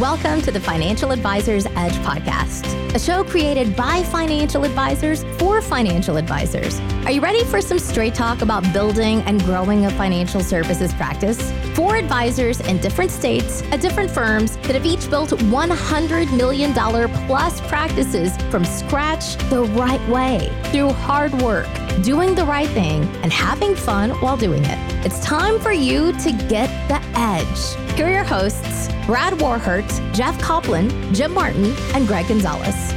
Welcome to the Financial Advisors Edge podcast, a show created by financial advisors for financial advisors. Are you ready for some straight talk about building and growing a financial services practice? For advisors in different states at different firms that have each built $100 million plus practices from scratch the right way through hard work, doing the right thing, and having fun while doing it. It's time for you to get the edge. Here are your hosts, Brad Warhurt, Jeff Copland, Jim Martin, and Gregg Gonzalez.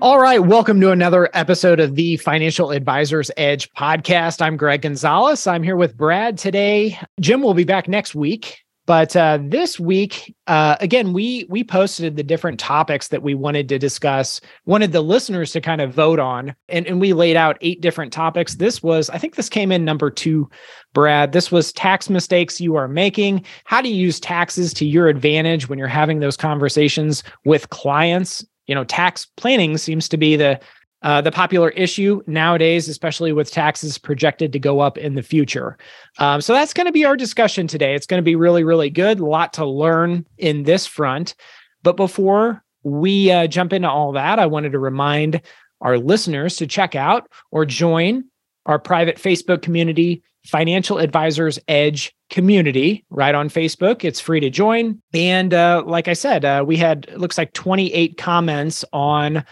All right, welcome to another episode of the Financial Advisors Edge podcast. I'm Gregg Gonzalez. I'm here with Brad today. Jim will be back next week. But uh, this week, uh, again, we we posted the different topics that we wanted to discuss, wanted the listeners to kind of vote on, and, and we laid out eight different topics. This was, I think, this came in number two, Brad. This was tax mistakes you are making. How do you use taxes to your advantage when you're having those conversations with clients? You know, tax planning seems to be the uh, the popular issue nowadays, especially with taxes projected to go up in the future. Um, so that's going to be our discussion today. It's going to be really, really good. A lot to learn in this front. But before we uh, jump into all that, I wanted to remind our listeners to check out or join our private Facebook community, Financial Advisors Edge community, right on Facebook. It's free to join. And uh, like I said, uh, we had, looks like 28 comments on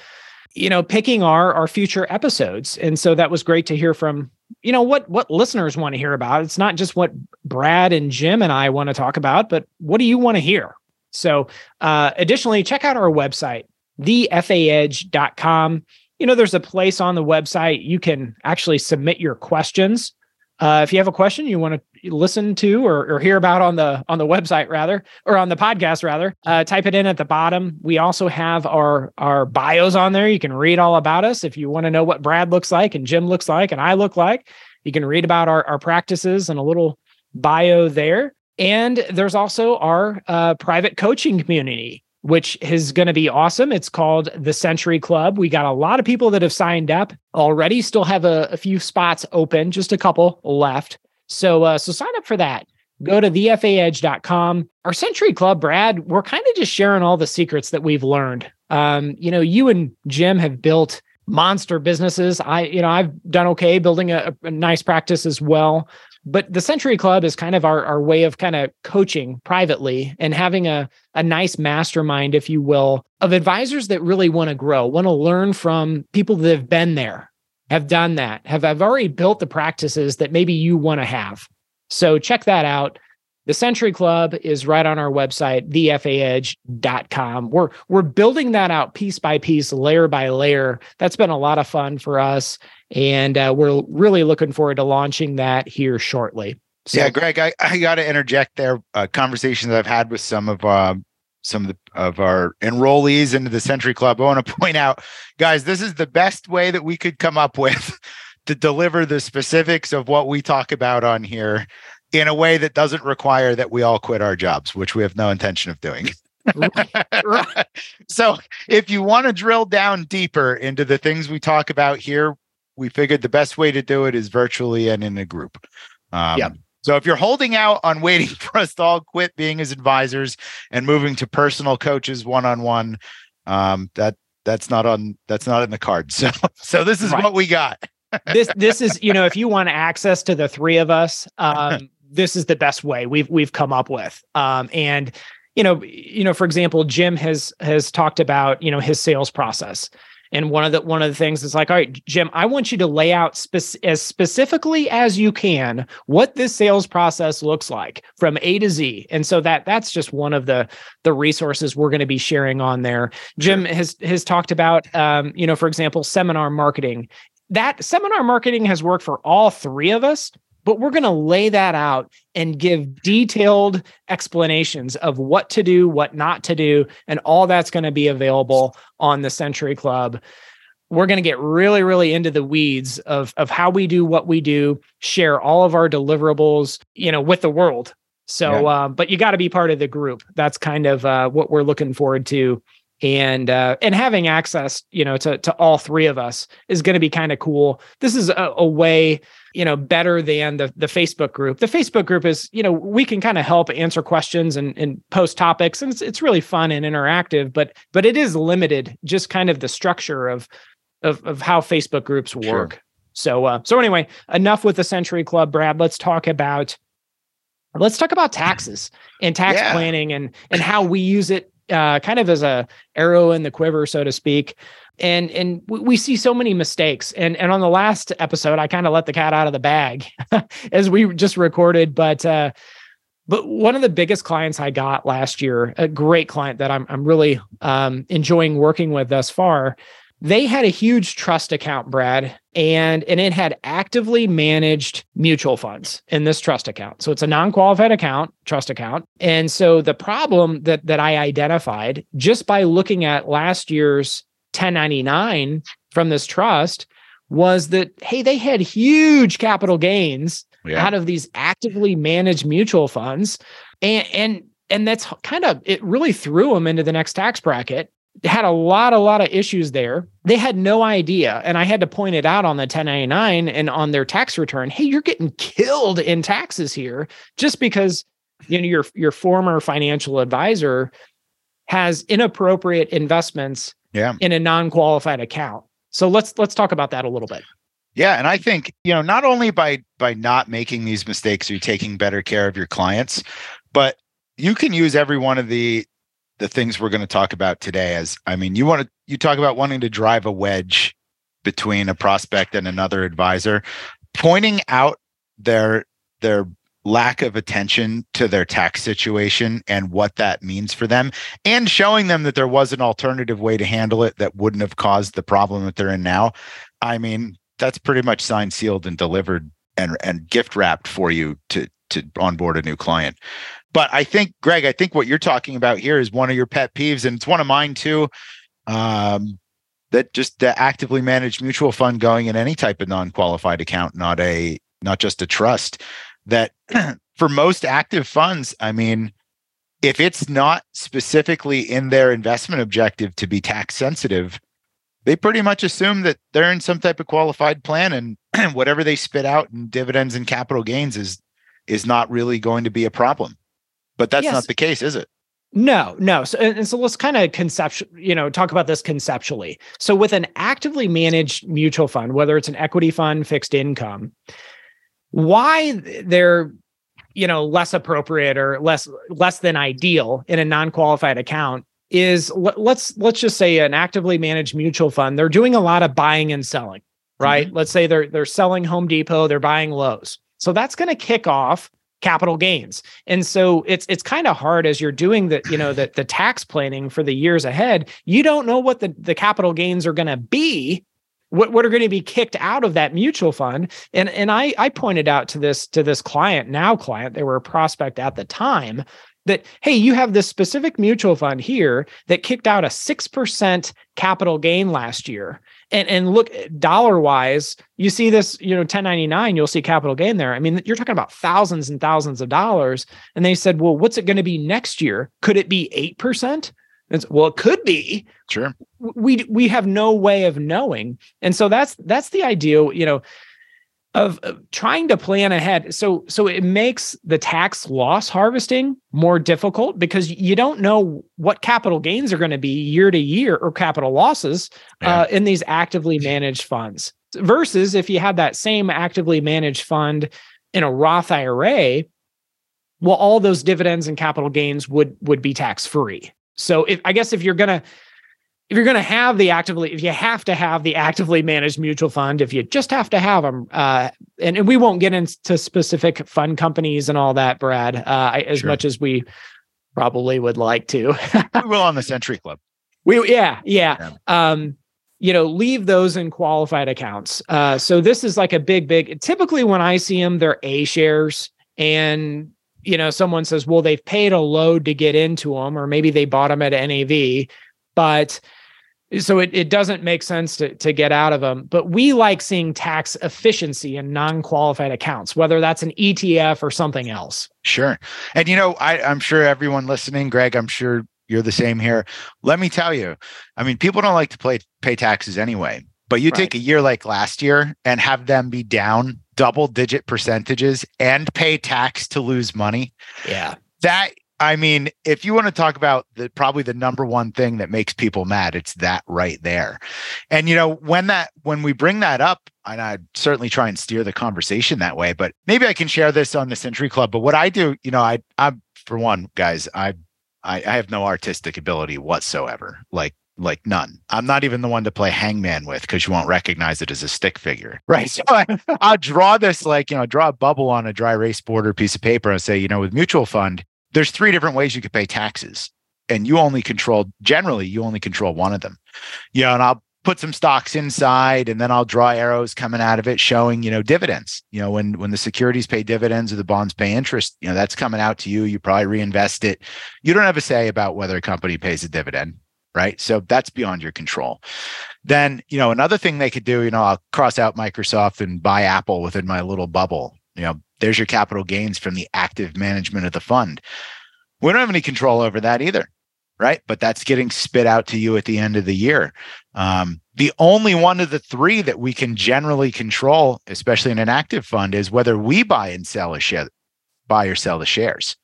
you know picking our our future episodes. And so that was great to hear from you know what what listeners want to hear about. It's not just what brad and jim and i want to talk about but what do you want to hear? So uh additionally check out our website thefaedge.com you know there's a place on the website you can actually submit your questions uh, if you have a question you want to listen to or, or, hear about on the on the website rather or on the podcast rather, uh, type it in at the bottom. We also have our our bios on there. You can read all about us if you want to know what Brad looks like and Jim looks like and I look like. You can read about our our practices and a little bio there. And there's also our uh, private coaching community which is going to be awesome. It's called the Century Club. We got a lot of people that have signed up already. Still have a, a few spots open, just a couple left. So, uh, so sign up for that. Go to thefaedge.com. Our Century Club, Brad, we're kind of just sharing all the secrets that we've learned. Um, you know, you and Jim have built monster businesses. I, you know, I've done okay building a, a nice practice as well but the century club is kind of our, our way of kind of coaching privately and having a, a nice mastermind if you will of advisors that really want to grow want to learn from people that have been there have done that have, have already built the practices that maybe you want to have. So check that out the Century Club is right on our website, thefaedge.com. We're we're building that out piece by piece, layer by layer. That's been a lot of fun for us. And uh, we're really looking forward to launching that here shortly. So, yeah, Gregg, I, I got to interject there. Uh, conversations I've had with some of uh, some of the of our enrollees into the Century Club. I want to point out, guys, this is the best way that we could come up with to deliver the specifics of what we talk about on here in a way that doesn't require that we all quit our jobs, which we have no intention of doing. So, if you want to drill down deeper into the things we talk about here, we figured the best way to do it is virtually and in a group. Um, yeah. So if you're holding out on waiting for us to all quit being as advisors and moving to personal coaches one on one, that that's not on that's not in the cards. So so this is right. what we got. this this is you know if you want access to the three of us, um, this is the best way we've we've come up with. Um, and you know you know for example, Jim has has talked about you know his sales process and one of the one of the things is like, all right, Jim, I want you to lay out spe- as specifically as you can what this sales process looks like from A to Z. And so that that's just one of the the resources we're going to be sharing on there. Jim sure. has has talked about, um, you know, for example, seminar marketing. That seminar marketing has worked for all three of us but we're going to lay that out and give detailed explanations of what to do, what not to do, and all that's going to be available on the Century Club. We're going to get really, really into the weeds of, of how we do what we do, share all of our deliverables, you know, with the world. So, yeah. um, but you got to be part of the group. That's kind of uh, what we're looking forward to and uh, and having access you know to to all three of us is going to be kind of cool this is a, a, way you know better than the the facebook group the facebook group is you know we can kind of help answer questions and, and post topics and it's, it's really fun and interactive but but it is limited just kind of the structure of of, of how facebook groups work sure. so uh, so anyway enough with the century club brad let's talk about let's talk about taxes and tax yeah. planning and and how we use it uh, kind of as a arrow in the quiver, so to speak. And and we see so many mistakes. And and on the last episode, I kind of let the cat out of the bag as we just recorded. But uh, but one of the biggest clients I got last year, a great client that I'm I'm really um, enjoying working with thus far, they had a huge trust account, Brad, and and it had actively managed mutual funds in this trust account. So it's a non-qualified account, trust account. And so the problem that that I identified just by looking at last year's 1099 from this trust was that hey, they had huge capital gains yeah. out of these actively managed mutual funds and and and that's kind of it really threw them into the next tax bracket had a lot, a lot of issues there. They had no idea. And I had to point it out on the 1099 and on their tax return. Hey, you're getting killed in taxes here just because you know your your former financial advisor has inappropriate investments yeah. in a non-qualified account. So let's let's talk about that a little bit. Yeah, and I think, you know, not only by by not making these mistakes, you're taking better care of your clients, but you can use every one of the the things we're going to talk about today as i mean you want to you talk about wanting to drive a wedge between a prospect and another advisor pointing out their their lack of attention to their tax situation and what that means for them and showing them that there was an alternative way to handle it that wouldn't have caused the problem that they're in now. I mean that's pretty much signed sealed and delivered and and gift wrapped for you to to onboard a new client but I think, Gregg, I think what you're talking about here is one of your pet peeves, and it's one of mine too. Um, that just the actively managed mutual fund going in any type of non-qualified account, not a not just a trust. That for most active funds, I mean, if it's not specifically in their investment objective to be tax sensitive, they pretty much assume that they're in some type of qualified plan and whatever they spit out in dividends and capital gains is is not really going to be a problem but that's yes. not the case, is it? No, no. So, and so let's kind of conceptual, you know, talk about this conceptually. So, with an actively managed mutual fund, whether it's an equity fund, fixed income, why they're you know less appropriate or less less than ideal in a non-qualified account is let's let's just say an actively managed mutual fund they're doing a lot of buying and selling right mm-hmm. let's say they're they're selling home depot they're buying Lowe's so that's going to kick off capital gains. And so it's it's kind of hard as you're doing the, you know, the the tax planning for the years ahead. You don't know what the, the capital gains are going to be, what, what are going to be kicked out of that mutual fund. And and I I pointed out to this to this client, now client, they were a prospect at the time, that hey you have this specific mutual fund here that kicked out a 6% capital gain last year and and look dollar wise you see this you know 1099 you'll see capital gain there. I mean you're talking about thousands and thousands of dollars. And they said well what's it going to be next year? Could it be 8% and well it could be. Sure. We we have no way of knowing. And so that's that's the idea you know of, of trying to plan ahead. So so it makes the tax loss harvesting more difficult because you don't know what capital gains are going to be year to year or capital losses yeah. uh, in these actively managed funds. Versus if you had that same actively managed fund in a Roth IRA, well, all those dividends and capital gains would would be tax free. So if I guess if you're gonna if you're going to have the actively, if you have to have the actively managed mutual fund, if you just have to have them, uh, and, and we won't get into specific fund companies and all that, Brad, uh, as sure. much as we probably would like to. we will on the Century Club. We, yeah, yeah. yeah. Um, you know, leave those in qualified accounts. Uh, so this is like a big, big. Typically, when I see them, they're A shares, and you know, someone says, "Well, they've paid a load to get into them, or maybe they bought them at NAV." But so it, it doesn't make sense to, to get out of them but we like seeing tax efficiency in non-qualified accounts whether that's an etf or something else sure and you know I, i'm sure everyone listening gregg i'm sure you're the same here. Let me tell you, I mean, people don't like to play pay taxes anyway. But you right. take a year like last year and have them be down double digit percentages and pay tax to lose money. Yeah. That I mean, if you want to talk about the probably the number one thing that makes people mad, it's that right there. And you know, when that when we bring that up, and I certainly try and steer the conversation that way, but maybe I can share this on the Century Club. But what I do, you know, I I'm for one, guys, I I, I have no artistic ability whatsoever. Like like none. I'm not even the one to play hangman with because you won't recognize it as a stick figure. Right. So I, I'll draw this like, you know, draw a bubble on a dry erase board or piece of paper and say, you know, with mutual fund, there's three different ways you could pay taxes. And you only control generally, you only control one of them. You know, and I'll put some stocks inside and then I'll draw arrows coming out of it showing, you know, dividends. You know, when when the securities pay dividends or the bonds pay interest, you know, that's coming out to you. You probably reinvest it. You don't have a say about whether a company pays a dividend right? So that's beyond your control. Then, you know, another thing they could do, you know, I'll cross out Microsoft and buy Apple within my little bubble. You know, there's your capital gains from the active management of the fund. We don't have any control over that either, right? But that's getting spit out to you at the end of the year. Um, the only one of the three that we can generally control, especially in an active fund, is whether we buy and sell a share, buy or sell the shares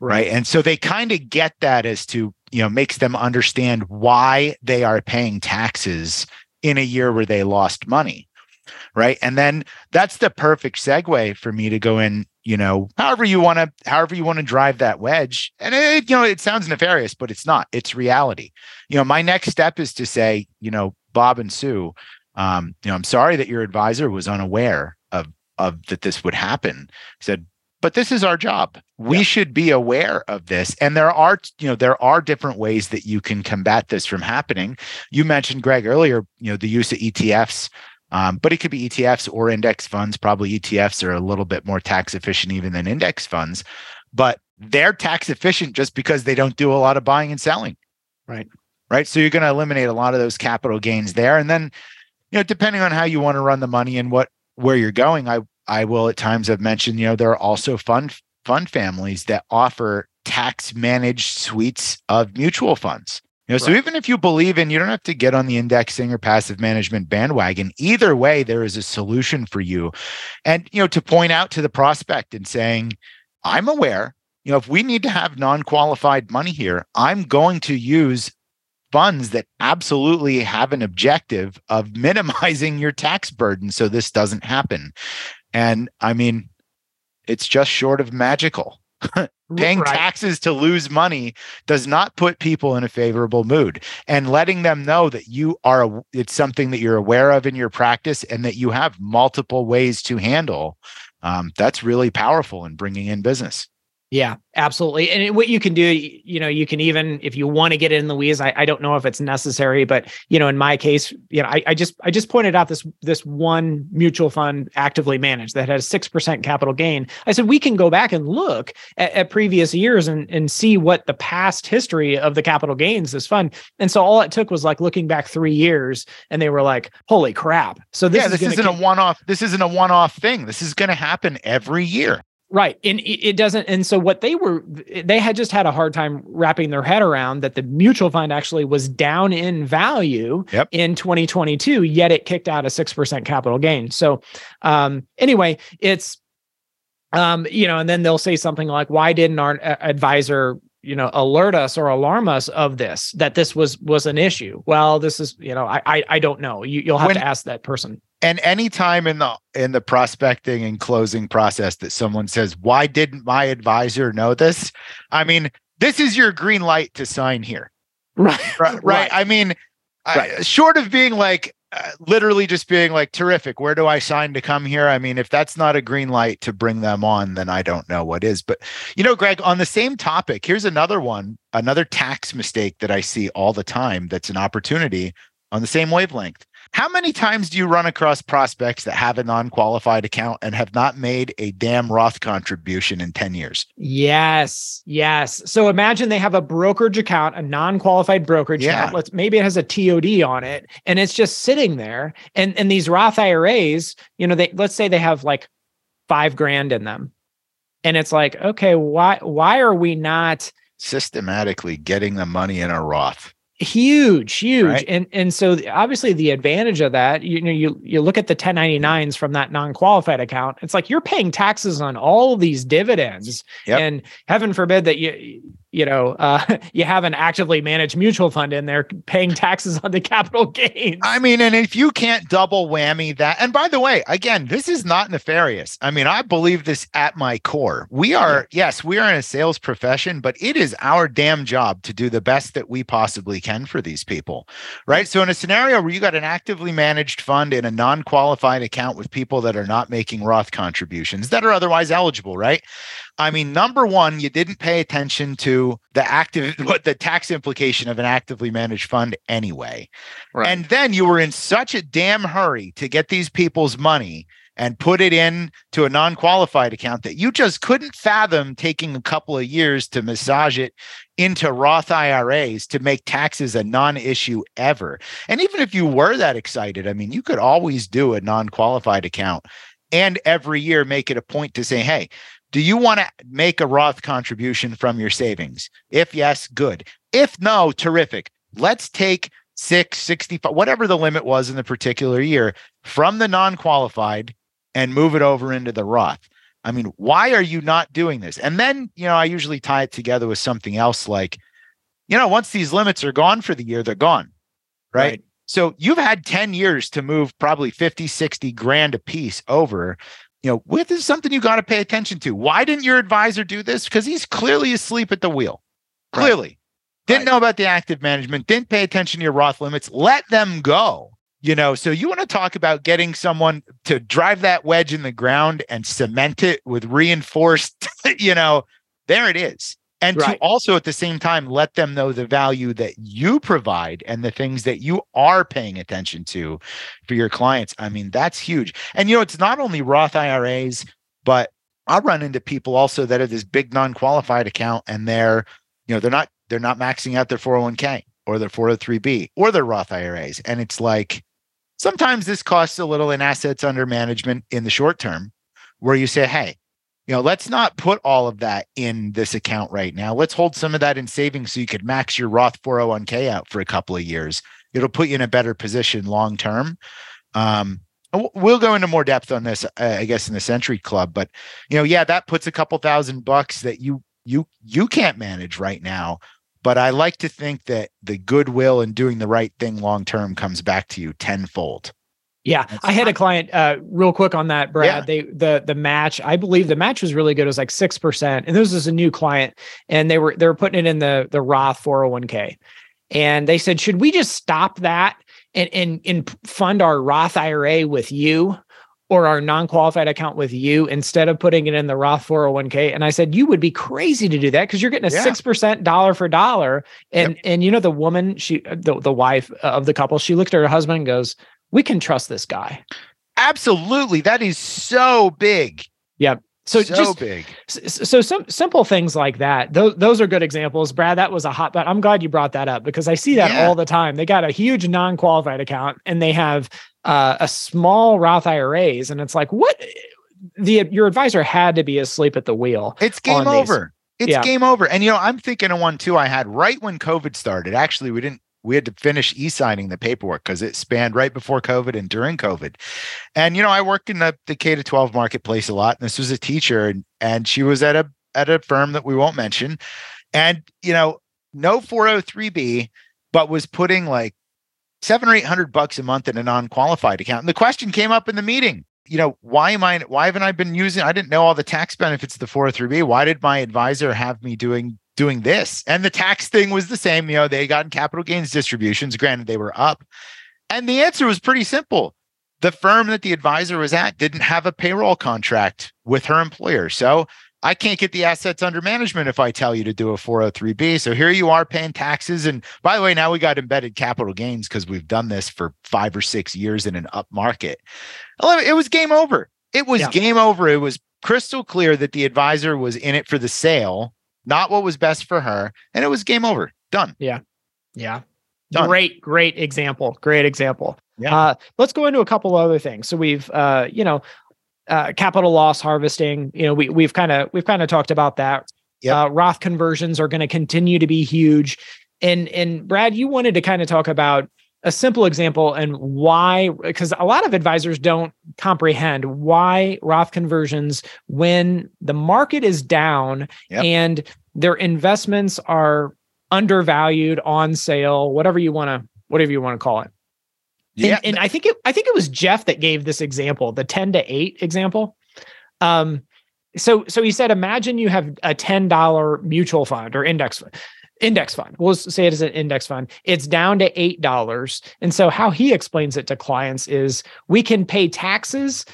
right and so they kind of get that as to you know makes them understand why they are paying taxes in a year where they lost money right? And then that's the perfect segue for me to go in you know however you want to however you want to drive that wedge. And it you know it sounds nefarious but it's not. It's reality. You know my next step is to say you know bob and sue um, you know i'm sorry that your advisor was unaware of of that this would happen. He said but this is our job. We yeah. should be aware of this. And there are you know there are different ways that you can combat this from happening. You mentioned gregg earlier you know the use of etfs um, but it could be etfs or index funds. Probably etfs are a little bit more tax efficient even than index funds but they're tax efficient just because they don't do a lot of buying and selling. Right. Right? So you're going to eliminate a lot of those capital gains there. And then you know depending on how you want to run the money and what where you're going i I will at times have mentioned, you know, there are also fund fund families that offer tax managed suites of mutual funds. You know, right. so even if you believe in, you don't have to get on the indexing or passive management bandwagon. Either way, there is a solution for you. And, you know, to point out to the prospect and saying, I'm aware, you know, if we need to have non qualified money here, I'm going to use funds that absolutely have an objective of minimizing your tax burden so this doesn't happen. And I mean, it's just short of magical. Paying right. taxes to lose money does not put people in a favorable mood. And letting them know that you are, it's something that you're aware of in your practice and that you have multiple ways to handle, um, that's really powerful in bringing in business. Yeah, absolutely. And what you can do, you know, you can even if you want to get in the weeds. I, I don't know if it's necessary, but you know, in my case, you know, I, I just I just pointed out this this one mutual fund actively managed that had a six percent capital gain. I said we can go back and look at, at previous years and and see what the past history of the capital gains this fund. And so all it took was like looking back three years, and they were like, "Holy crap!" So this yeah, this is isn't a one off. This isn't a one off thing. This is going to happen every year. Right. And it doesn't. And so what they were, they had just had a hard time wrapping their head around that the mutual fund actually was down in value yep. in 2022, yet it kicked out a 6% capital gain. So um, anyway, it's, um, you know, and then they'll say something like, why didn't our advisor you know alert us or alarm us of this that this was was an issue well this is you know i i, I don't know you, you'll have when, to ask that person and anytime in the in the prospecting and closing process that someone says why didn't my advisor know this i mean this is your green light to sign here right right, right. right. i mean right. I, short of being like uh, literally just being like terrific where do i sign to come here i mean if that's not a green light to bring them on then i don't know what is but you know gregg on the same topic here's another one another tax mistake that i see all the time that's an opportunity on the same wavelength how many times do you run across prospects that have a non qualified account and have not made a damn Roth contribution in 10 years? Yes. Yes. So imagine they have a brokerage account, a non qualified brokerage yeah. account. Let's maybe it has a TOD on it and it's just sitting there. And, and these Roth IRAs, you know, they let's say they have like five grand in them. And it's like, okay, why why are we not systematically getting the money in a Roth huge huge Right. and and so obviously the advantage of that you know you you look at the 1099s from that non-qualified account it's like you're paying taxes on all these dividends Yep. and heaven forbid that you you know uh you have an actively managed mutual fund in there paying taxes on the capital gains I mean, and if you can't double whammy that, and by the way, again, this is not nefarious. I mean, I believe this at my core. We are, yes, we are in a sales profession, but it is our damn job to do the best that we possibly can for these people, right? So, in a scenario where you got an actively managed fund in a non qualified account with people that are not making Roth contributions that are otherwise eligible, right? I mean, number one, you didn't pay attention to the active, what the tax implication of an actively managed fund anyway. And then you were in such a damn hurry to get these people's money and put it in to a non-qualified account that you just couldn't fathom taking a couple of years to massage it into Roth IRAs to make taxes a non-issue ever. And even if you were that excited, I mean, you could always do a non-qualified account and every year make it a point to say, "Hey, do you want to make a Roth contribution from your savings? If yes, good. If no, terrific. Let's take six, 65, whatever the limit was in the particular year from the non qualified and move it over into the Roth. I mean, why are you not doing this? And then, you know, I usually tie it together with something else like, you know, once these limits are gone for the year, they're gone. Right. Right. So you've had 10 years to move probably 50, 60 grand a piece over. You know, with is something you got to pay attention to. Why didn't your advisor do this? Because he's clearly asleep at the wheel. Right. Clearly. Didn't Right. know about the active management, didn't pay attention to your Roth limits. Let them go. You know, so you want to talk about getting someone to drive that wedge in the ground and cement it with reinforced, you know, there it is. And to also at the same time let them know the value that you provide and the things that you are paying attention to for your clients. I mean, that's huge. And you know, it's not only Roth IRAs, but I run into people also that have this big non-qualified account and they're, you know, they're not they're not maxing out their 401k or their 403b or their Roth IRAs. And it's like sometimes this costs a little in assets under management in the short term, where you say, hey, you know, let's not put all of that in this account right now. Let's hold some of that in savings so you could max your Roth 401k out for a couple of years. It'll put you in a better position long term. Um, we'll go into more depth on this, uh, I guess, in the Century Club. But you know, yeah, that puts a couple thousand bucks that you you you can't manage right now. But I like to think that the goodwill and doing the right thing long term comes back to you tenfold. Yeah, That's I had a client uh real quick on that, Brad. Yeah. They the the match, I believe the match was really good. It was like six percent. And this was a new client, and they were they were putting it in the the Roth 401k. And they said, should we just stop that and and and fund our Roth IRA with you or our non-qualified account with you instead of putting it in the Roth 401k? And I said, you would be crazy to do that because you're getting a Yeah. six percent dollar for dollar. And and you know the woman, she the, the wife of the couple, she looked at her husband and goes, We can trust this guy. Absolutely. That is so big. So, So, just so big. so some simple things like that. Those those are good examples. Brad, that was a hot but I'm glad you brought that up because I see that Yeah. all the time. They got a huge non-qualified account and they have uh, a small Roth IRAs and it's like what the your advisor had to be asleep at the wheel. It's game on these. over. It's Yeah. game over. And you know, I'm thinking of one too I had right when COVID started. Actually, we didn't we had to finish e-signing the paperwork because it spanned right before COVID and during COVID. And you know, I work in the, the K to 12 marketplace a lot. And this was a teacher, and, and she was at a at a firm that we won't mention. And you know, no 403b, but was putting like seven or eight hundred bucks a month in a non-qualified account. And the question came up in the meeting. You know, why am I why haven't I been using I didn't know all the tax benefits of the 403b. Why did my advisor have me doing doing this? And the tax thing was the same. You know, they got capital gains distributions. Granted, they were up. And the answer was pretty simple. The firm that the advisor was at didn't have a payroll contract with her employer. So I can't get the assets under management if I tell you to do a 403b. So here you are paying taxes. And by the way, now we got embedded capital gains because we've done this for five or six years in an up market. It was game over. It was Yeah. game over. It was crystal clear that the advisor was in it for the sale, not what was best for her. And it was game over. Done. Yeah. Done. Great, great example. Great example. Yeah. Uh, let's go into a couple other things. So we've, uh, you know, uh, capital loss harvesting. You know, we we've kind of we've kind of talked about that. Yep. Uh, Roth conversions are going to continue to be huge. And and Brad, you wanted to kind of talk about a simple example and why because a lot of advisors don't comprehend why Roth conversions when the market is down Yep. and their investments are undervalued on sale, whatever you want to whatever you want to call it. And, Yeah. and I think it I think it was Jeff that gave this example, the 10 to 8 example. Um so so he said imagine you have a $10 mutual fund or index fund index fund. We'll say it as an index fund. It's down to $8. And so how he explains it to clients is we can pay taxes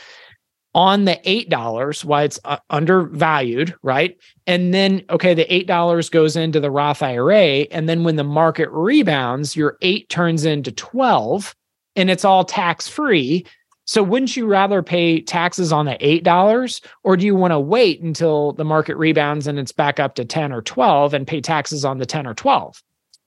on the $8 why it's uh, undervalued, right? And then okay, the $8 goes into the Roth IRA and then when the market rebounds, your 8 turns into 12 and it's all tax free. So wouldn't you rather pay taxes on the $8 or do you want to wait until the market rebounds and it's back up to 10 or 12 and pay taxes on the 10 or 12?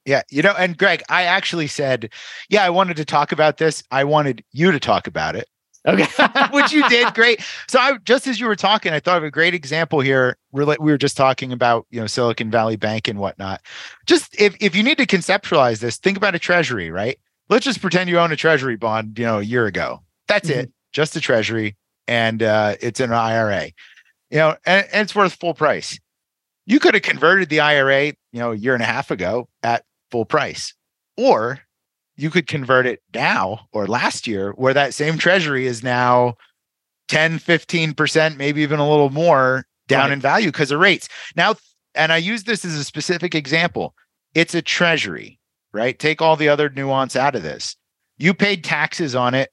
Yeah, you know, and Gregg, I actually said, yeah, I wanted to talk about this. I wanted you to talk about it, Okay. which you did great. So I just as you were talking, I thought of a great example here. Rela- We were just talking about, you know, Silicon Valley Bank and whatnot. Just if if you need to conceptualize this, think about a treasury, right? Let's just pretend you own a treasury bond, you know, a year ago. That's it, just a treasury, and uh, it's an IRA, you know, and, and it's worth full price. You could have converted the IRA, you know, a year and a half ago at full price, or you could convert it now or last year where that same treasury is now 10 15% maybe even a little more down Right. in value because of rates. Now and i use this as a specific example. It's a treasury right? Take all the other nuance out of this. You paid taxes on it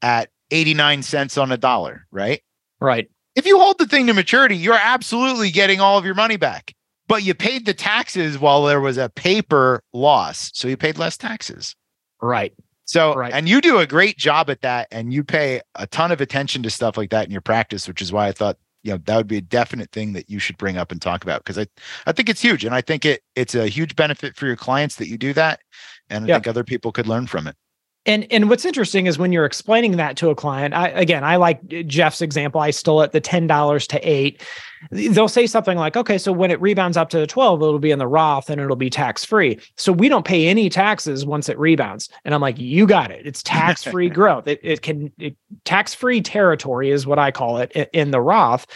at 89 cents on a dollar right? Right. if you hold the thing to maturity you're absolutely getting all of your money back. But you paid the taxes while there was a paper loss so you paid less taxes Right. so, Right. and you do a great job at that, and you pay a ton of attention to stuff like that in your practice, which is why I thought you know that would be a definite thing that you should bring up and talk about because I I think it's huge, and I think it it's a huge benefit for your clients that you do that, and I Yeah. think other people could learn from it. And and what's interesting is when you're explaining that to a client, I again, I like Jeff's example. I still at the $10 to 8. They'll say something like, "Okay, so when it rebounds up to the 12, it'll be in the Roth and it'll be tax-free." So we don't pay any taxes once it rebounds. And I'm like, "You got it. It's tax-free growth. It it can it, tax-free territory is what I call it in the Roth."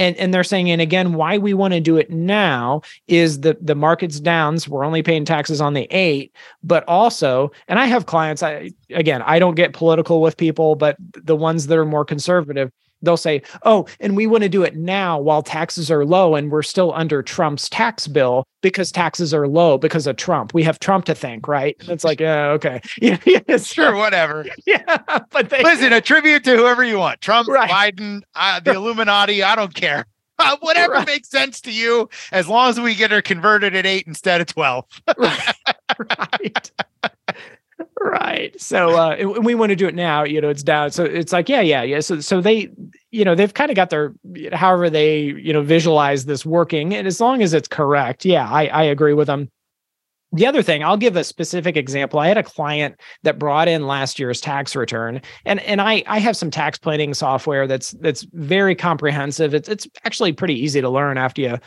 And, and they're saying, and again, why we want to do it now is the the market's down. So we're only paying taxes on the eight, but also, and I have clients, I again, I don't get political with people, but the ones that are more conservative, they'll say, "Oh, and we want to do it now while taxes are low and we're still under Trump's tax bill because taxes are low because of Trump. We have Trump to thank, right?" And it's like, yeah, okay, yeah, yeah, Sure, whatever. yeah, but they, Listen, a tribute to whoever you want: Trump, Right. Biden, uh, the Illuminati. I don't care. Uh, whatever Right. makes sense to you, as long as we get her converted at eight instead of twelve. right, right. Right. So uh we want to do it now, you know, it's down. So it's like, yeah, yeah, yeah. So so they, you know, they've kind of got their however they, you know, visualize this working. And as long as it's correct, yeah, I I agree with them. The other thing, I'll give a specific example. I had a client that brought in last year's tax return, and and I I have some tax planning software that's that's very comprehensive. It's it's actually pretty easy to learn after you,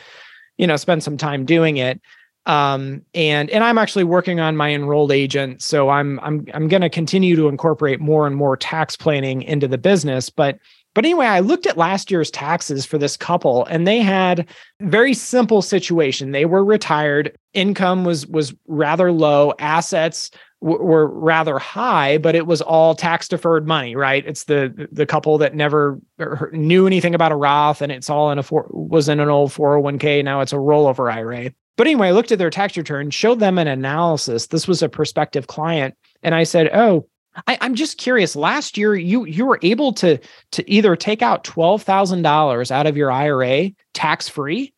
you know, spend some time doing it um and and i'm actually working on my enrolled agent so i'm i'm i'm going to continue to incorporate more and more tax planning into the business. But but anyway i looked at last year's taxes for this couple and they had very simple situation. They were retired. Income was was rather low. Assets w- were rather high but it was all tax deferred money right? It's the the couple that never er, knew anything about a roth and it's all in a four, was in an old 401k now it's a rollover ira but anyway, I looked at their tax return, showed them an analysis. This was a prospective client, and I said, "Oh, I, I'm just curious. Last year, you you were able to to either take out twelve thousand dollars out of your IRA tax free,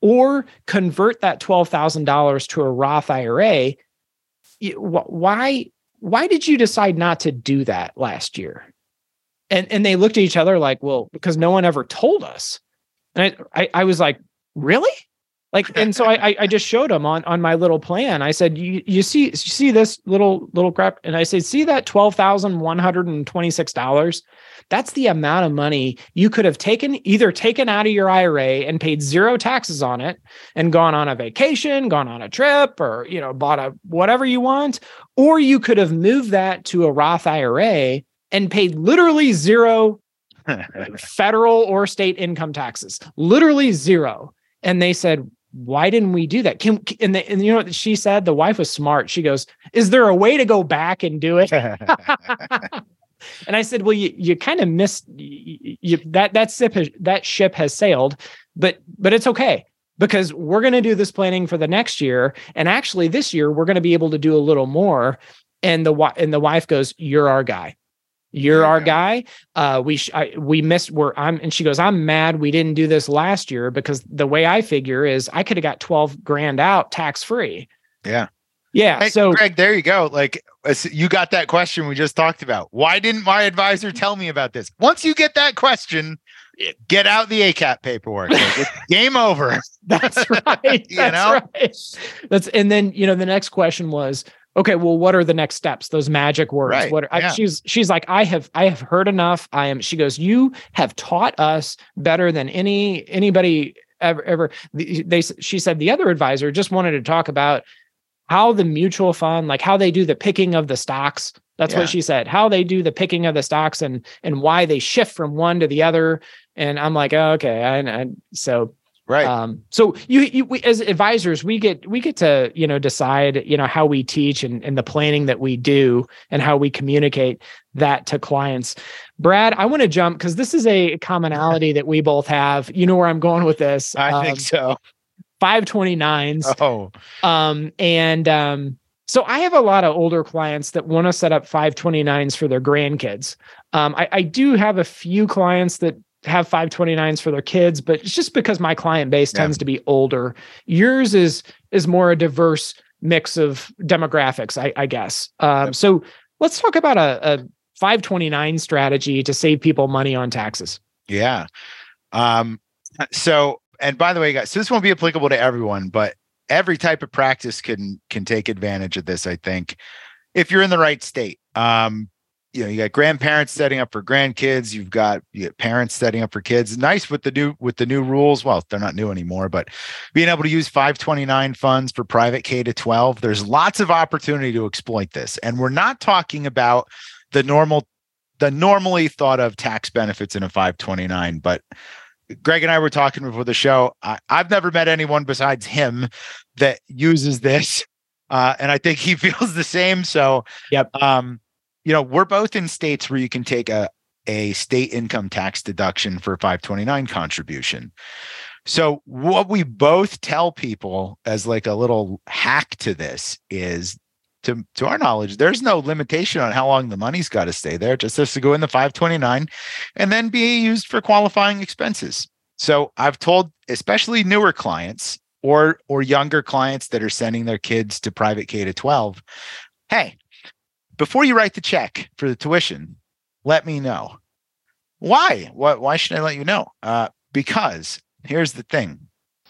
or convert that twelve thousand dollars to a Roth IRA. Why why did you decide not to do that last year?" And and they looked at each other like, "Well, because no one ever told us." And I I, I was like, "Really?" Like, and so I I just showed him on on my little plan. I said, you you see you see this little little crap, and I said, see that twelve thousand one hundred and twenty six dollars. That's the amount of money you could have taken either taken out of your IRA and paid zero taxes on it and gone on a vacation, gone on a trip, or you know bought a whatever you want, or you could have moved that to a Roth IRA and paid literally zero federal or state income taxes, literally zero. And they said, why didn't we do that? Can and, they, and you know what she said? The wife was smart. She goes, "Is there a way to go back and do it?" and I said, "Well, you you kind of missed you, you, that that ship has, that ship has sailed, but but it's okay." Because we're going to do this planning for the next year, and actually this year we're going to be able to do a little more. And the and the wife goes, "You're our guy." You're our guy. Uh, we sh- I, we missed. We're I'm and she goes. I'm mad we didn't do this last year because the way I figure is I could have got twelve grand out tax free. Yeah, yeah. Hey, so Gregg, there you go. Like you got that question we just talked about. Why didn't my advisor tell me about this? Once you get that question, get out the ACAT paperwork. Like, game over. That's right. you That's know? right. That's and then you know the next question was okay well what are the next steps? Those magic words. Right, what are, I, yeah. she's she's like i have i have heard enough. I am she goes you have taught us better than any anybody ever ever. The- they she said the other advisor just wanted to talk about how the mutual fund like how they do the picking of the stocks. That's Yeah. what she said how they do the picking of the stocks and and why they shift from one to the other. And i'm like oh, okay I, I so Right. um, so you, you we, as advisors, we get we get to you know decide you know how we teach and, and the planning that we do and how we communicate that to clients. Brad, I want to jump because this is a commonality that we both have. You know where I'm going with this. I Um, think so. 529s. Oh, Um, and um, so I have a lot of older clients that want to set up 529s for their grandkids. Um, I, I do have a few clients that have 529s for their kids, but it's just because my client base Yeah. tends to be older. Yours is is more a diverse mix of demographics, I, I guess. Um, Yep. So let's talk about a, a 529 strategy to save people money on taxes. yeah. Um, so and by the way, guys, so this won't be applicable to everyone, but every type of practice can can take advantage of this, I think, if you're in the right state. Um, you know, you got grandparents setting up for grandkids, you've got, you got parents setting up for kids. Nice with the new with the new rules. Well, they're not new anymore, but being able to use 529 funds for private K to 12, there's lots of opportunity to exploit this. And we're not talking about the normal the normally thought of tax benefits in a 529, but Gregg and I were talking before the show. I, I've never met anyone besides him that uses this. Uh, and I think he feels the same. So, Yep. Um, you know, we're both in states where you can take a a state income tax deduction for 529 contribution. So, what we both tell people as like a little hack to this is to to our knowledge, there's no limitation on how long the money's got to stay there. It just has to go in the 529 and then be used for qualifying expenses. So I've told especially newer clients or or younger clients that are sending their kids to private K to 12, hey, before you write the check for the tuition, let me know. Why? What why should I let you know? Uh, because here's the thing.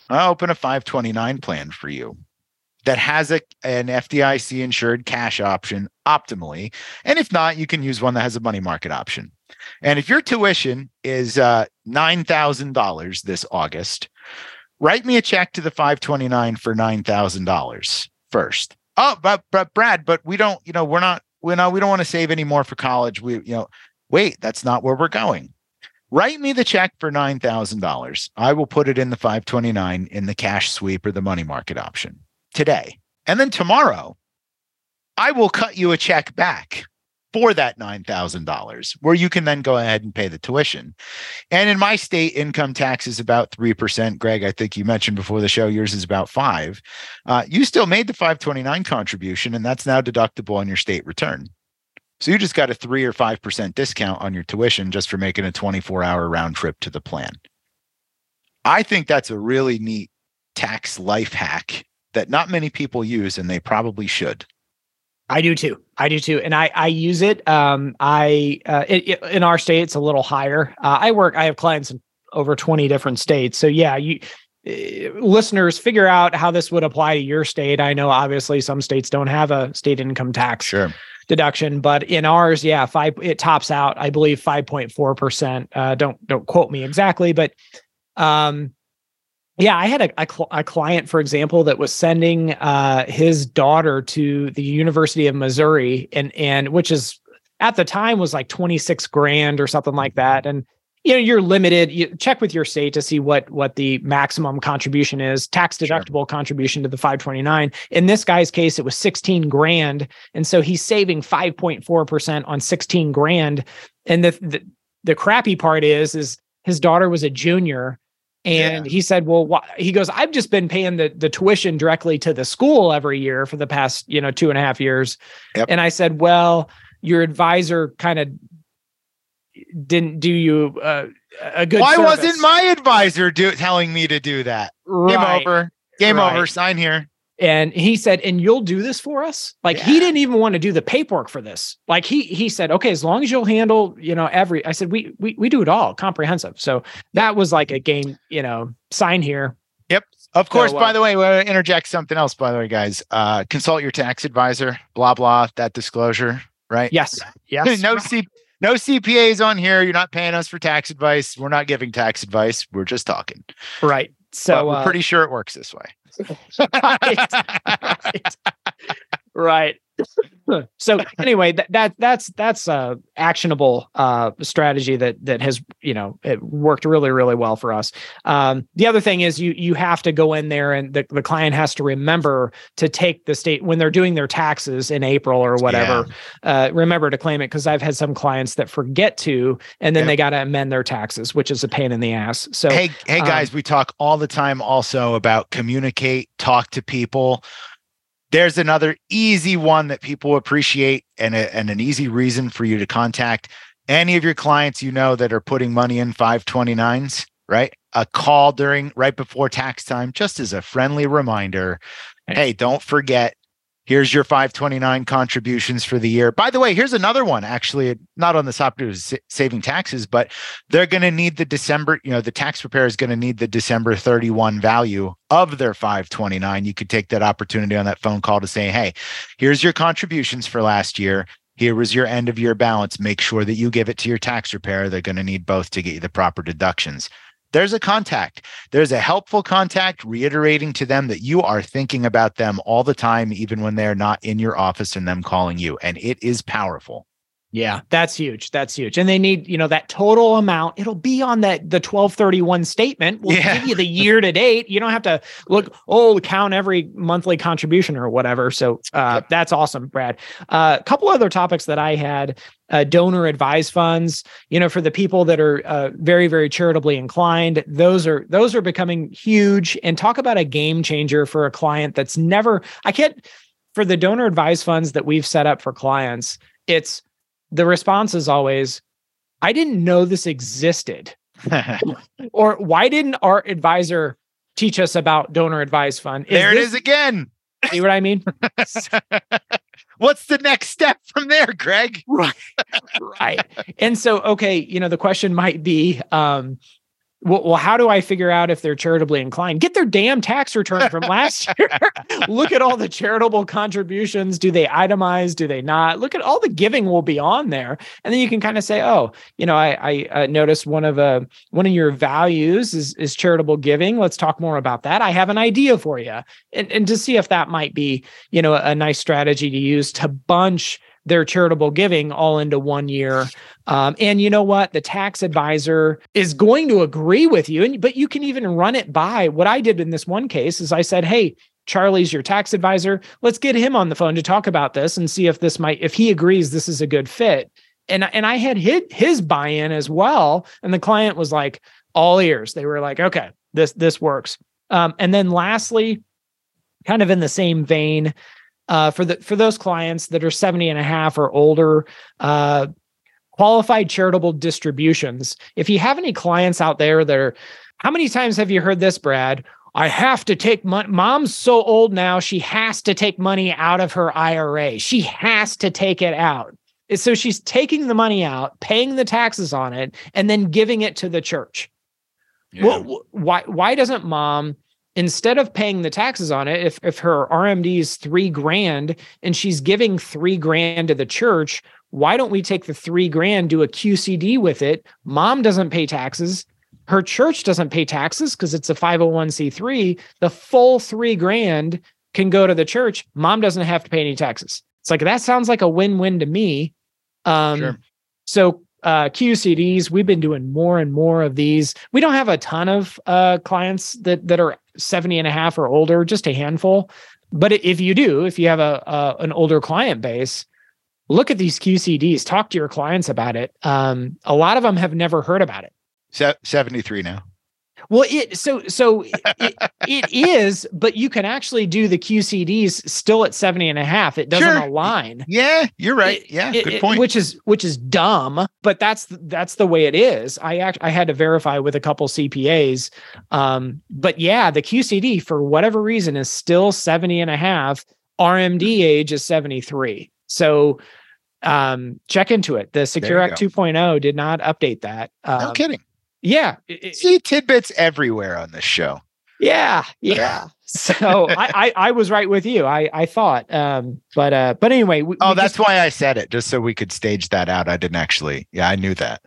I'll open a 529 plan for you that has a, an FDIC insured cash option optimally. And if not, you can use one that has a money market option. And if your tuition is uh, $9,000 this August, write me a check to the 529 for $9,000 first. Oh, but, but Brad, but we don't, you know, we're not, we know, we don't want to save any more for college. We, you know, wait, that's not where we're going. Write me the check for $9,000. I will put it in the 529 in the cash sweep or the money market option today. And then tomorrow, I will cut you a check back for that $9,000 where you can then go ahead and pay the tuition. And in my state, income tax is about 3%. Gregg, I think you mentioned before the show, yours is about five. Uh, you still made the 529 contribution, and that's now deductible on your state return. So you just got a three or 5% discount on your tuition just for making a 24 hour round trip to the plan. I think that's a really neat tax life hack that not many people use, and they probably should. I do too. I do too, and I I use it. Um, I uh, it, it- in our state it's a little higher. Uh, I work. I have clients in over twenty different states. So yeah, you uh, listeners figure out how this would apply to your state. I know obviously some states don't have a state income tax Sure. deduction, but in ours, yeah, five it tops out, I believe, five point four percent. Uh, don't don't quote me exactly, but um, yeah, I had a, a, cl- a client, for example, that was sending uh, his daughter to the University of Missouri, and and which is at the time was like twenty six grand or something like that, and you know you're limited you check with your state to see what what the maximum contribution is tax deductible contribution to the 529 in this guy's case it was 16 grand. And so he's saving 5.4% on 16 grand. And the the, the crappy part is is his daughter was a junior and he said well why? he goes i've just been paying the, the tuition directly to the school every year for the past you know two and a half years Yep. and i said well your advisor kind of didn't do you uh, a good Why service. wasn't my advisor do telling me to do that? Game over. Game Right. over. Sign here. And he said and you'll do this for us like he didn't even want to do the paperwork for this like he he said okay as long as you'll handle you know every i said we we, we do it all comprehensive so that was like a game you know sign here yep Of course, So, uh, by the way, we'll interject something else, by the way, guys. Uh, consult your tax advisor, blah, blah, that disclosure, right? yes yes no C- no CPAs on here. You're not paying us for tax advice. We're not giving tax advice. We're just talking. right So we're uh, pretty sure it works this way. right, right. right. so anyway, that, that that's that's a actionable uh strategy that that has you know it worked really really well for us. Um, the other thing is you you have to go in there and the, the client has to remember to take the state when they're doing their taxes in April or whatever. Uh, remember to claim it because I've had some clients that forget to and then Yep. they got to amend their taxes, which is a pain in the ass. So hey, hey um, guys, we talk all the time also about communicate, talk to people. There's another easy one that people appreciate and, a, and an easy reason for you to contact any of your clients you know that are putting money in 529s, right? A call during right before tax time, just as a friendly reminder. Hey, don't forget, here's your 529 contributions for the year. By the way, here's another one, actually, not on the topic of saving taxes, but they're going to need the December, you know, the tax preparer is going to need the December 31 value of their 529. You could take that opportunity on that phone call to say, hey, here's your contributions for last year. Here was your end of year balance. Make sure that you give it to your tax preparer. They're going to need both to get you the proper deductions. There's a contact. There's a helpful contact reiterating to them that you are thinking about them all the time, even when they're not in your office and them calling you. And it is powerful. Yeah, that's huge. That's huge. And they need, you know, that total amount. It'll be on that the 1231 statement. We'll Yeah. give you the year to date. You don't have to look, oh, count every monthly contribution or whatever. So uh, that's awesome, Brad. Uh, a couple other topics that I had uh, donor advised funds, you know, for the people that are uh, very, very charitably inclined, those are those are becoming huge. And talk about a game changer for a client that's never, I can't for the donor advised funds that we've set up for clients, it's the response is always, I didn't know this existed. Or why didn't our advisor teach us about donor advised fund? there it this- is again. See what I mean? What's the next step from there, Gregg? right. Right. And so, okay, you know, the question might be, um, well, well, how do I figure out if they're charitably inclined? Get their damn tax return from last year. Look at all the charitable contributions. Do they itemize? Do they not? Look at all the giving will be on there, and then you can kind of say, oh, you know, I, I uh, noticed one of uh, one of your values is is charitable giving. Let's talk more about that. I have an idea for you, and and to see if that might be, you know, a nice strategy to use to bunch their charitable giving all into one year. Um, and you know what? The tax advisor is going to agree with you. And but you can even run it by what I did in this one case is I said, hey, Charlie's your tax advisor. Let's get him on the phone to talk about this and see if this might, if he agrees this is a good fit. And and I had hit his buy-in as well. And the client was like all ears. They were like, okay, this this works. Um, and then lastly, kind of in the same vein, uh, for the for those clients that are 70 and a half or older uh, qualified charitable distributions if you have any clients out there that are how many times have you heard this brad? I have to take money mom's so old now she has to take money out of her ira she has to take it out. So she's taking the money out paying the taxes on it and then giving it to the church. Yeah. Well, why why doesn't mom instead of paying the taxes on it, if if her RMD is three grand and she's giving three grand to the church, why don't we take the three grand, do a QCD with it? Mom doesn't pay taxes. Her church doesn't pay taxes because it's a 501c3. The full three grand can go to the church. Mom doesn't have to pay any taxes. It's like that sounds like a win-win to me. Um, sure. So uh, QCDs, we've been doing more and more of these. We don't have a ton of uh, clients that that are 70 and a half or older, just a handful. But if you do, if you have a, a an older client base, look at these QCDs. Talk to your clients about it. Um, a lot of them have never heard about it. Se- 73 now. Well, it so so it, it is, but you can actually do the QCDs still at 70 and a half. It doesn't sure. align. Yeah, you're right. It, yeah, it, good point. Which is which is dumb, but that's that's the way it is. I act I had to verify with a couple CPAs. Um, but yeah, the QCD for whatever reason is still 70 and a half. RMD age is 73. So um check into it. The Secure Act 2.0 did not update that. Um, no kidding. Yeah. See tidbits everywhere on this show. Yeah. Yeah. so I, I, I was right with you. I I thought. Um, but uh, but anyway. We, oh, we that's just, why I said it, just so we could stage that out. I didn't actually. Yeah, I knew that.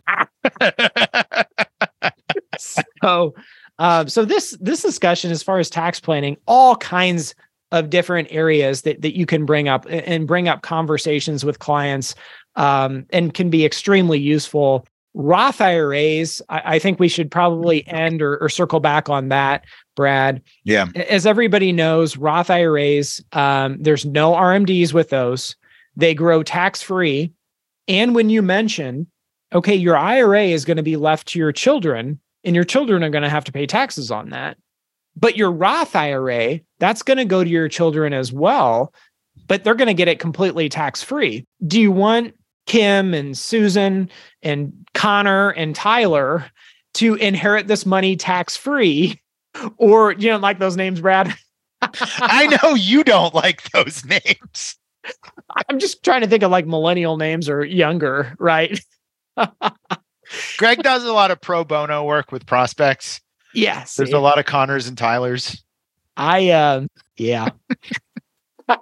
so um, so this this discussion as far as tax planning, all kinds of different areas that that you can bring up and bring up conversations with clients um, and can be extremely useful Roth IRAs, I, I think we should probably end or, or, circle back on that, Brad. Yeah. As everybody knows, Roth IRAs, um, there's no RMDs with those. They grow tax free. And when you mention, okay, your IRA is going to be left to your children, and your children are going to have to pay taxes on that. But your Roth IRA, that's going to go to your children as well, but they're going to get it completely tax free. Do you want Kim and Susan and Connor and Tyler to inherit this money tax free. Or you don't like those names, Brad? I know you don't like those names. I'm just trying to think of like millennial names or younger, right? Gregg does a lot of pro bono work with prospects. Yes. There's a lot of Connors and Tylers. I uh yeah. they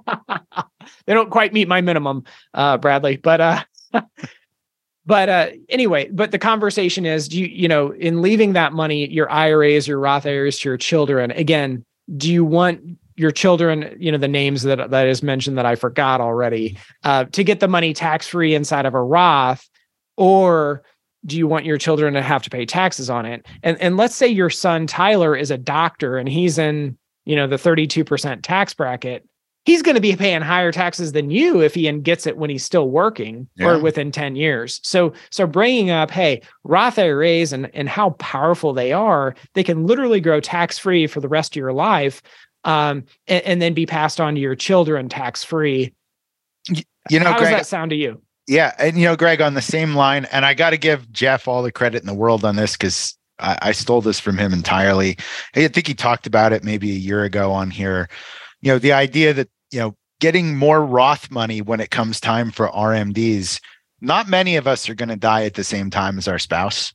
don't quite meet my minimum, uh, Bradley, but uh but uh, anyway, but the conversation is, do you, you know, in leaving that money, your IRAs, your Roth IRAs to your children, again, do you want your children, you know, the names that that is mentioned that I forgot already, uh, to get the money tax free inside of a Roth, or do you want your children to have to pay taxes on it? And and let's say your son Tyler is a doctor and he's in, you know, the 32% tax bracket he's going to be paying higher taxes than you if he gets it when he's still working yeah. or within 10 years. So so bringing up hey, Roth IRAs and and how powerful they are, they can literally grow tax free for the rest of your life um, and, and, then be passed on to your children tax free. You know, how Gregg, does that sound to you? Yeah, and you know, Gregg, on the same line, and I got to give Jeff all the credit in the world on this because I, I stole this from him entirely. I think he talked about it maybe a year ago on here you know the idea that you know getting more roth money when it comes time for rmds not many of us are going to die at the same time as our spouse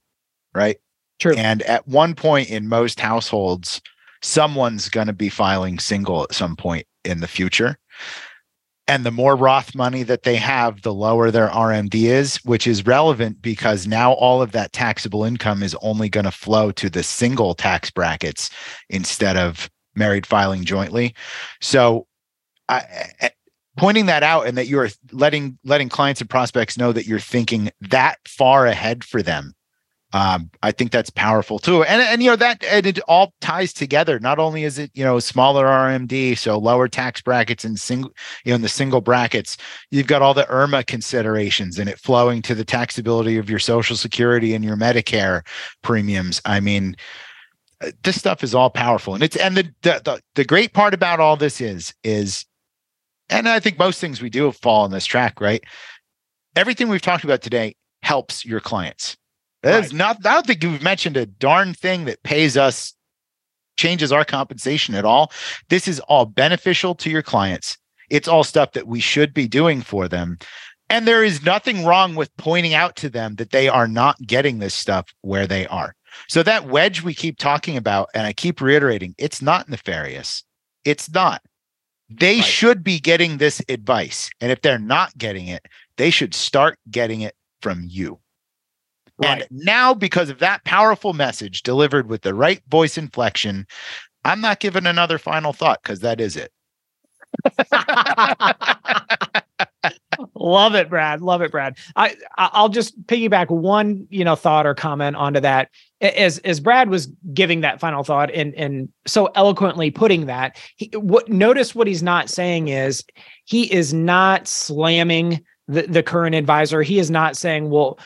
right? True. And at one point in most households someone's going to be filing single at some point in the future. And the more Roth money that they have, the lower their RMD is, which is relevant because now all of that taxable income is only going to flow to the single tax brackets instead of married filing jointly. So, I, pointing that out and that you're letting letting clients and prospects know that you're thinking that far ahead for them um, I think that's powerful too. And and you know that and it all ties together. Not only is it you know smaller RMD, so lower tax brackets and single you know in the single brackets, you've got all the IRMAA considerations and it flowing to the taxability of your Social Security and your Medicare premiums. I mean, this stuff is all powerful. And it's and the, the the the, great part about all this is is and i think most things we do fall on this track right? Everything we've talked about today helps your clients. That's right. not i don't think you've mentioned a darn thing that pays us changes our compensation at all. This is all beneficial to your clients. It's all stuff that we should be doing for them. And there is nothing wrong with pointing out to them that they are not getting this stuff where they are So that wedge we keep talking about, and I keep reiterating, it's not nefarious. It's not. They right. should be getting this advice. And if they're not getting it, they should start getting it from you. Right. And now, because of that powerful message delivered with the right voice inflection, I'm not giving another final thought because that is it. Love it, Brad. Love it, Brad. I I'll just piggyback one, you know, thought or comment onto that. As as Brad was giving that final thought and and so eloquently putting that, he, what notice what he's not saying is he is not slamming the, the current advisor. He is not saying, well,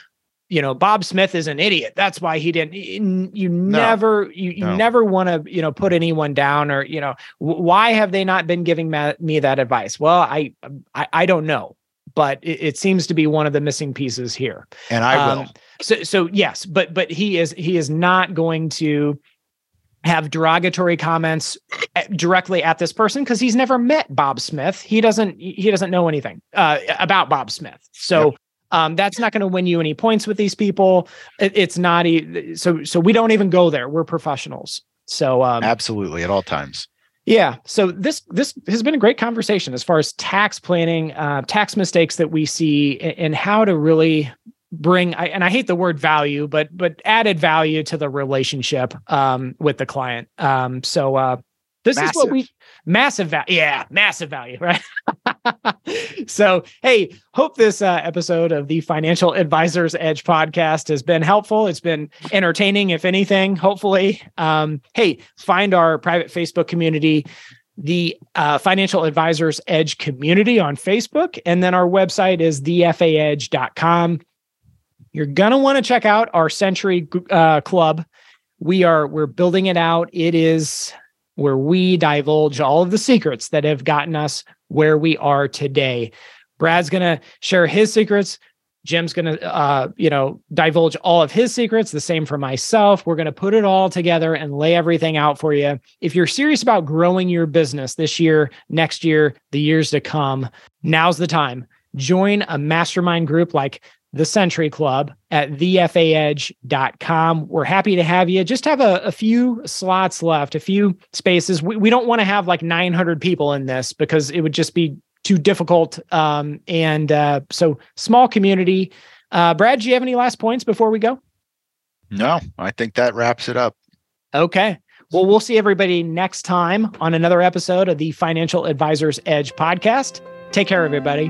you know bob smith is an idiot that's why he didn't you no. never you, you no. never want to you know put anyone down or you know why have they not been giving me that advice well i i, I don't know but it, it, seems to be one of the missing pieces here and i will um, so so yes but but he is he is not going to have derogatory comments eh, directly at this person because he's never met Bob Smith. He doesn't he doesn't know anything uh, about Bob Smith. So yep. Um, that's not going to win you any points with these people. It, it's not e- so. So we don't even go there. We're professionals. So um, absolutely at all times. Yeah. So this this has been a great conversation as far as tax planning, uh, tax mistakes that we see, and, how to really bring. and I hate the word value, but but added value to the relationship um, with the client. Um, so uh, this massive. is what we massive value. Yeah, massive value, right? so, hey, hope this uh, episode of the Financial Advisors Edge podcast has been helpful. It's been entertaining, if anything, hopefully. Um, hey, find our private Facebook community, the uh, Financial Advisors Edge community on Facebook. And then our website is thefaedge.com. You're going to want to check out our Century uh, Club. We are we're building it out. It is where we divulge all of the secrets that have gotten us where we are today. Brad's going to share his secrets. Jim's going to, uh, you know, divulge all of his secrets. The same for myself. We're going to put it all together and lay everything out for you. If you're serious about growing your business this year, next year, the years to come, now's the time. Join a mastermind group like the Century Club at thefaedge.com. We're happy to have you. Just have a, a few slots left, a few spaces. We, we don't want to have like 900 people in this because it would just be too difficult. Um, and uh, so, small community. Uh, Brad, do you have any last points before we go? No, I think that wraps it up. Okay. Well, we'll see everybody next time on another episode of the Financial Advisors Edge podcast. Take care, everybody.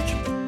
week.